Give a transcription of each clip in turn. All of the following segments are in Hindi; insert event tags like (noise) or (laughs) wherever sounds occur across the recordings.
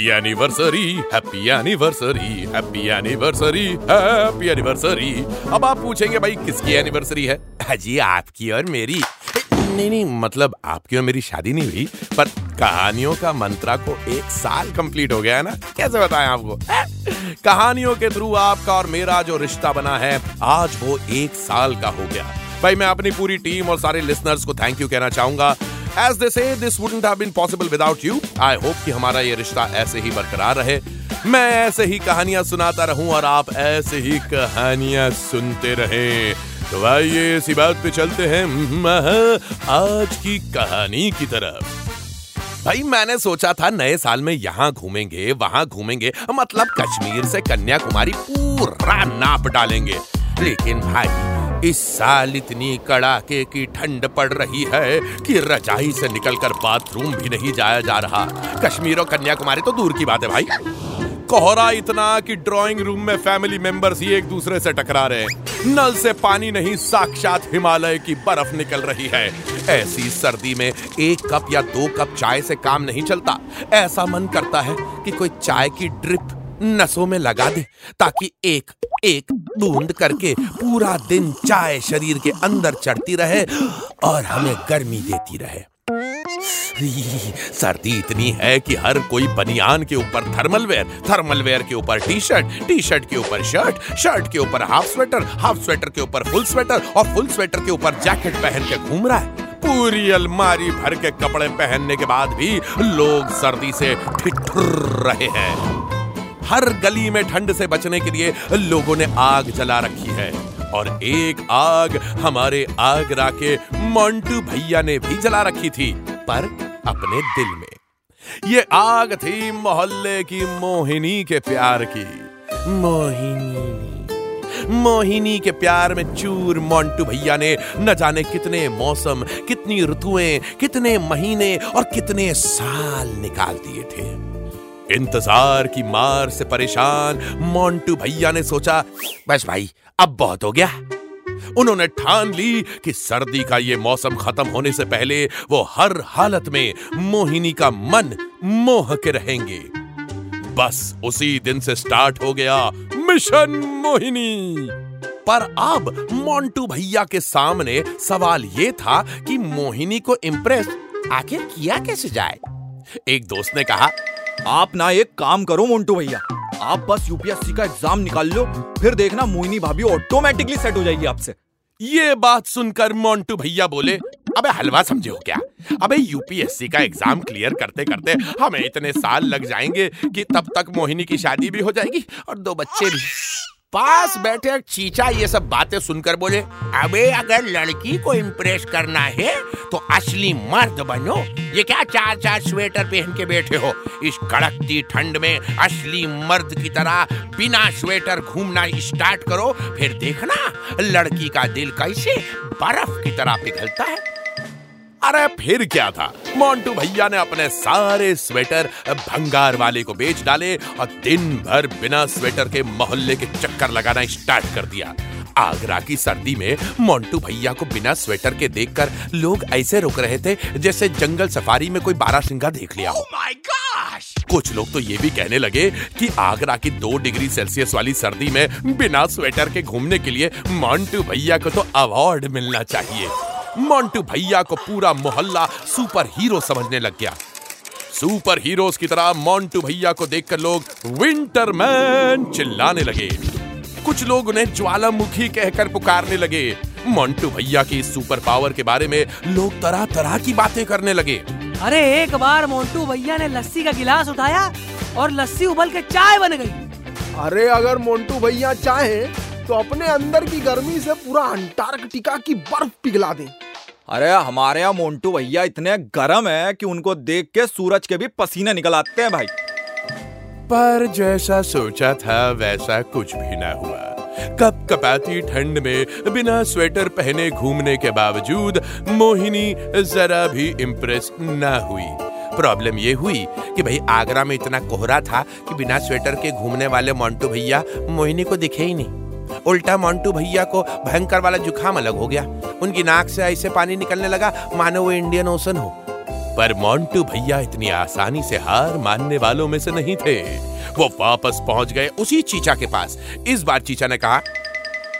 Happy anniversary happy anniversary happy anniversary happy anniversary अब आप पूछेंगे भाई, किसकी एनिवर्सरी है? जी, आपकी और मेरी। नहीं नहीं मतलब आपकी और मेरी शादी नहीं हुई, पर कहानियों का मंत्रा को एक साल कंप्लीट हो गया है ना? कैसे बताएँ आपको? कहानियों के थ्रू आपका और मेरा जो रिश्ता बना है, आज वो एक साल का हो गया। भाई, मैं अपनी पूरी टीम और सारे लिसनर्स को थैंक यू कहना चाहूँगा। As they say this wouldn't have been possible without you I hope कि हमारा ये रिश्ता ऐसे ही बरकरार रहे। मैं ऐसे ही कहानियाँ सुनाता रहूँ और आप ऐसे ही कहानियाँ सुनते रहें। तो आइए इसी बात पे चलते हैं। आज की कहानी की तरफ़। भाई, मैंने सोचा था नए साल में यहाँ घूमेंगे, वहाँ घूमेंगे। मतलब कश्मीर से कन्याकुमारी पूरा नाप डालेंगे। लेकिन भाई इस साल इतनी कड़ाके की ठंड पड़ रही है कि रजाई से निकलकर बाथरूम भी नहीं जाया जा रहा। कश्मीर और कन्याकुमारी तो दूर की बात है भाई। कोहरा इतना कि ड्राइंग रूम में फैमिली मेंबर्स ही एक दूसरे से टकरा रहे नल से पानी नहीं, साक्षात हिमालय की बर्फ़ निकल रही है। ऐसी सर्दी में एक कप या दो कप चाय से काम नहीं चलता। ऐसा मन करता है कि कोई चाय की ड्रिप नसों में लगा दे, ताकि एक एक बूंद करके पूरा दिन चाय शरीर के अंदर चढ़ती रहे और हमें गर्मी देती रहे। सर्दी इतनी है कि हर कोई बनियान के ऊपर थर्मल वेयर थर्मल वेयर के ऊपर टी शर्ट टी शर्ट के ऊपर शर्ट शर्ट के ऊपर हाफ़ स्वेटर हाफ़ स्वेटर के ऊपर फुल स्वेटर और फुल स्वेटर के ऊपर जैकेट पहन के घूम रहा है। पूरी अलमारी भर के कपड़े पहनने के बाद भी लोग सर्दी से ठिठुर रहे हैं। हर गली में ठंड से बचने के लिए लोगों ने आग जला रखी है। और एक आग हमारे आगरा के मोंटू भैया ने भी जला रखी थी, पर अपने दिल में। ये आग थी मोहल्ले की मोहिनी के प्यार की। मोहिनी मोहिनी के प्यार में चूर मोंटू भैया ने न जाने कितने मौसम, कितनी ऋतुएँ, कितने महीने और कितने साल निकाल दिए थे। इंतज़ार की मार से परेशान मोंटू भैया ने सोचा, बस भाई, अब बहुत हो गया। उन्होंने ठान ली कि सर्दी का ये मौसम खत्म होने से पहले वो हर हालत में मोहिनी का मन मोह के रहेंगे। बस उसी दिन से स्टार्ट हो गया मिशन मोहिनी। पर अब मोंटू भैया के सामने सवाल ये था कि मोहिनी को इम्प्रेस आखिर किया कैसे जाए? एक दोस्त ने कहा आप ना एक काम करो मोन्टू भैया। आप बस यूपीएससी का एग्ज़ाम निकाल लो, फिर देखना मोहिनी भाभी ऑटोमेटिकली सेट हो जाएगी आपसे। ये बात सुनकर मोन्टू भैया बोले, अबे हलवा समझे हो क्या? अबे यूपीएससी का एग्ज़ाम क्लियर करते करते हमें इतने साल लग जाएँगे कि तब तक मोहिनी की शादी भी हो जाएगी और दो बच्चे भी। पास बैठे चीचा ये सब बातें सुनकर बोले अबे अगर लड़की को इम्प्रेस करना है तो असली मर्द बनो। ये क्या चार चार स्वेटर पहन के बैठे हो? इस कड़कती ठंड में असली मर्द की तरह बिना स्वेटर घूमना स्टार्ट करो फिर देखना लड़की का दिल कैसे बर्फ़ की तरह पिघलता है। अरे फिर क्या था? मोंटू भैया ने अपने सारे स्वेटर भंगार वाले को बेच डाले और दिन भर बिना स्वेटर के मोहल्ले के चक्कर लगाना स्टार्ट कर दिया। आगरा की सर्दी में मोंटू भैया को बिना स्वेटर के देखकर लोग ऐसे रुक रहे थे जैसे जंगल सफारी में कोई बारह सिंगा देख लिया हो। Gosh! कुछ लोग तो ये भी कहने लगे कि आगरा की दो डिग्री सेल्सियस वाली सर्दी में बिना स्वेटर के घूमने के लिए मोंटू भैया को तो अवार्ड मिलना चाहिए। मोंटू भैया को पूरा मोहल्ला सुपर हीरो समझने लग गया। सुपर हीरोज की तरह मोंटू भैया को देखकर लोग विंटर मैन चिल्लाने लगे। कुछ लोग उन्हें ज्वालामुखी कहकर पुकारने लगे। मोंटू भैया की सुपर पावर के बारे में लोग तरह तरह की बातें करने लगे। अरे एक बार मोंटू भैया ने लस्सी का गिलास उठाया और लस्सी उबल के चाय बन गई। अरे अगर मोन्टू भैया चाहे तो अपने अंदर की गर्मी से पूरा अंटार्कटिका की बर्फ़ पिघला दें। अरे हमारे यहाँ मोन्टू भैया इतने गर्म है कि उनको देख के सूरज के भी पसीने निकल आते हैं भाई। पर जैसा सोचा था वैसा कुछ भी ना हुआ। कप कपाती ठंड में बिना स्वेटर पहने घूमने के बावजूद मोहिनी जरा भी इम्प्रेस ना हुई। प्रॉब्लम ये हुई कि भाई आगरा में इतना कोहरा था कि बिना स्वेटर के घूमने वाले मोन्टू भैया मोहिनी को दिखे ही नहीं। उल्टा मोन्टू भैया को भयंकर वाला जुखाम अलग हो गया। उनकी नाक से ऐसे पानी निकलने लगा, मानो वो इंडियन ओशन हो। पर मोन्टू भैया इतनी आसानी से हार मानने वालों में से नहीं थे। वो वापस पहुँच गए उसी चीचा के पास। इस बार चीचा ने कहा,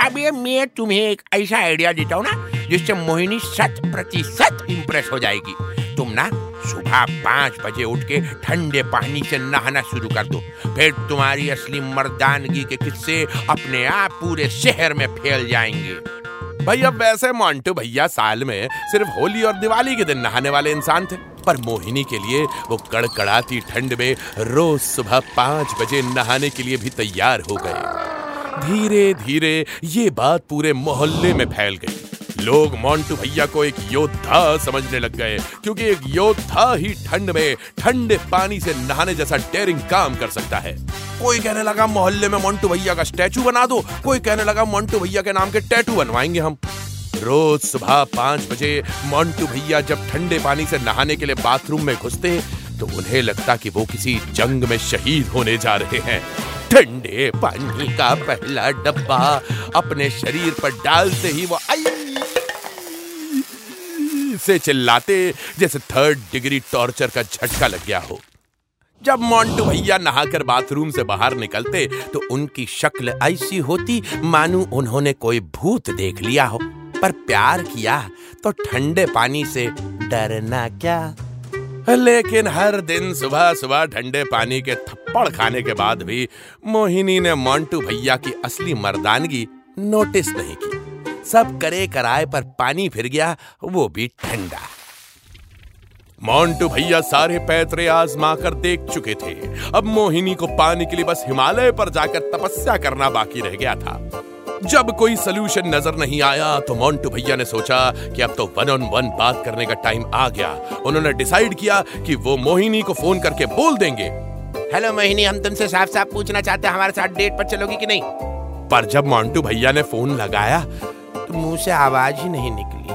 अब ये मैं तुम्हें एक ऐसा आइडिया देता हूँ ना, जिससे मोहिनी शत प्रतिशत इम्प्रेस हो जाएगी। तुम ना सुबह पाँच बजे उठ के ठंडे पानी से नहाना शुरू कर दो। फिर तुम्हारी असली मर्दानगी के किस्से अपने आप पूरे शहर में फैल जाएँगे। भाई, अब वैसे मोन्टू भैया साल में सिर्फ़ होली और दिवाली के दिन नहाने वाले इंसान थे, पर मोहिनी के लिए वो कड़कड़ाती ठंड में रोज सुबह पाँच बजे नहाने के लिए भी तैयार हो गए। धीरे धीरे ये बात पूरे मोहल्ले में फैल गई। लोग मोन्टू भैया को एक योद्धा समझने लग गए, क्योंकि एक योद्धा ही ठंड में, ठंडे पानी से नहाने जैसा डेयरिंग काम कर सकता है। कोई कहने लगा, मोहल्ले में मोन्टू भैया का स्टैचू बना दो? कोई कहने लगा मोन्टू भैया के नाम के टैटू बनवाएँगे हम? रोज सुबह पाँच बजे मोन्टू भैया जब ठंडे पानी से नहाने के लिए बाथरूम में घुसते तो उन्हें लगता कि वो किसी जंग में शहीद होने जा रहे हैं। ठंडे पानी का पहला डब्बा अपने शरीर पर डालते ही वो से चिल्लाते, जैसे थर्ड डिग्री टॉर्चर का झटका लग गया हो। जब मोन्टू भैया नहाकर बाथरूम से बाहर निकलते तो उनकी शक्ल ऐसी होती, मानो उन्होंने कोई भूत देख लिया हो। पर प्यार किया तो ठंडे पानी से डरना क्या? लेकिन हर दिन सुबह सुबह ठंडे पानी के थप्पड़ खाने के बाद भी मोहिनी ने मोन्टू भैया की असली मर्दानगी नोटिस नहीं की। सब करे कराए पर पानी फिर गया वो भी ठंडा। मोन्टू भैया सारे पैतरे आजमा कर देख चुके थे। अब मोहिनी को पानी के लिए बस हिमालय पर जाकर तपस्या करना बाकी रह गया था। जब कोई सोल्यूशन नज़र नहीं आया तो मोन्टू भैया ने सोचा कि अब तो वन ऑन वन बात करने का टाइम आ गया। उन्होंने डिसाइड किया कि वो मोहिनी को फ़ोन करके बोल देंगे। हेलो मोहिनी हम तुमसे साफ़ साफ़ पूछना चाहते हैं हमारे साथ डेट पर चलोगी कि नहीं? पर जब मोन्टू भैया ने फ़ोन लगाया तो मुँह से आवाज़ ही नहीं निकली।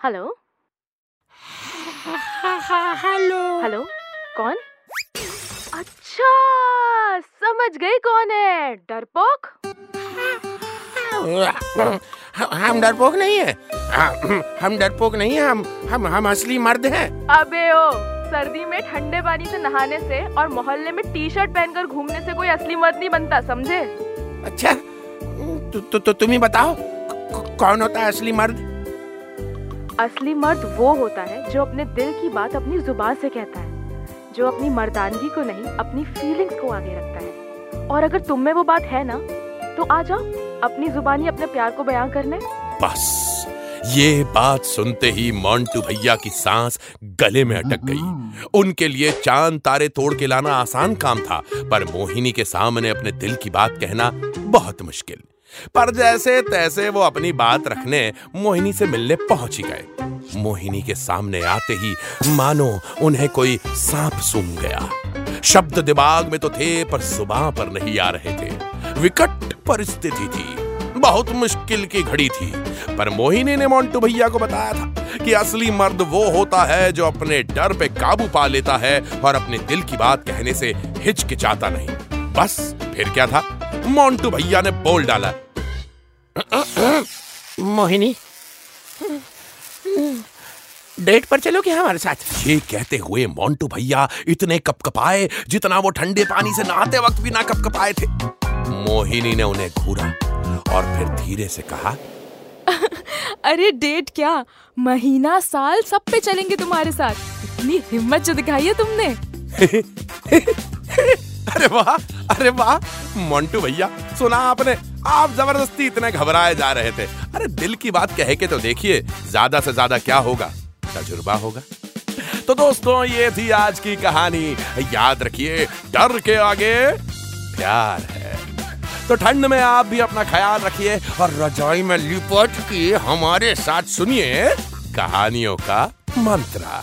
हेलो हेलो हेलो कौन? अच्छा समझ गई कौन है। डरपोक? हम डरपोक नहीं है। हम डरपोक नहीं है हम हम हम असली मर्द हैं। अबे ओ सर्दी में ठंडे पानी से नहाने से और मोहल्ले में टी शर्ट पहनकर घूमने से कोई असली मर्द नहीं बनता समझे? अच्छा तो, तो, तो तुम ही बताओ कौन होता है असली मर्द? असली मर्द वो होता है जो अपने दिल की बात अपनी ज़ुबान से कहता है जो अपनी मर्दानगी को नहीं अपनी फीलिंग्स को आगे रखता है। और अगर तुम में वो बात है ना तो आ जाओ अपनी जुबानी अपने प्यार को बयां करने। बस ये बात सुनते ही मोन्टू भैया की सांस गले में अटक गई। उनके लिए चाँद तारे तोड़ के लाना आसान काम था पर मोहिनी के सामने अपने दिल की बात कहना बहुत मुश्किल। पर जैसे तैसे वो अपनी बात रखने, मोहिनी से मिलने पहुँच ही गए। मोहिनी के सामने आते ही, मानो उन्हें कोई सांप सूंघ गया। शब्द दिमाग में तो थे, पर ज़ुबान पर नहीं आ रहे थे। विकट परिस्थिति थी। बहुत मुश्किल की घड़ी थी। पर मोहिनी ने मोन्टू भैया को बताया था कि असली मर्द वो होता है जो अपने डर पे काबू पा लेता है और अपने दिल की बात कहने से हिचकिचाता नहीं। बस फिर क्या था? मोन्टू भैया ने बोल डाला मोहिनी डेट पर चलो क्या हमारे साथ? ये कहते हुए मोन्टू भैया इतने कपकपाए जितना वो ठंडे पानी से नहाते वक्त भी ना कपकपाए थे। मोहिनी ने उन्हें घूरा और फिर धीरे से कहा अरे डेट क्या? महीना साल सब पे चलेंगे तुम्हारे साथ। इतनी हिम्मत जो दिखाई है तुमने। (laughs) अरे वाह अरे वाह। मोन्टू भैया, सुना आपने। आप ज़बरदस्ती इतने घबराए जा रहे थे। अरे दिल की बात कह के तो देखिए, ज़्यादा से ज़्यादा क्या होगा? तजुर्बा होगा। तो दोस्तों, ये थी आज की कहानी। याद रखिए, डर के आगे प्यार है। तो ठंड में आप भी अपना ख्याल रखिए और रजाई में लिपट के हमारे साथ सुनिए कहानियों का मंत्रा।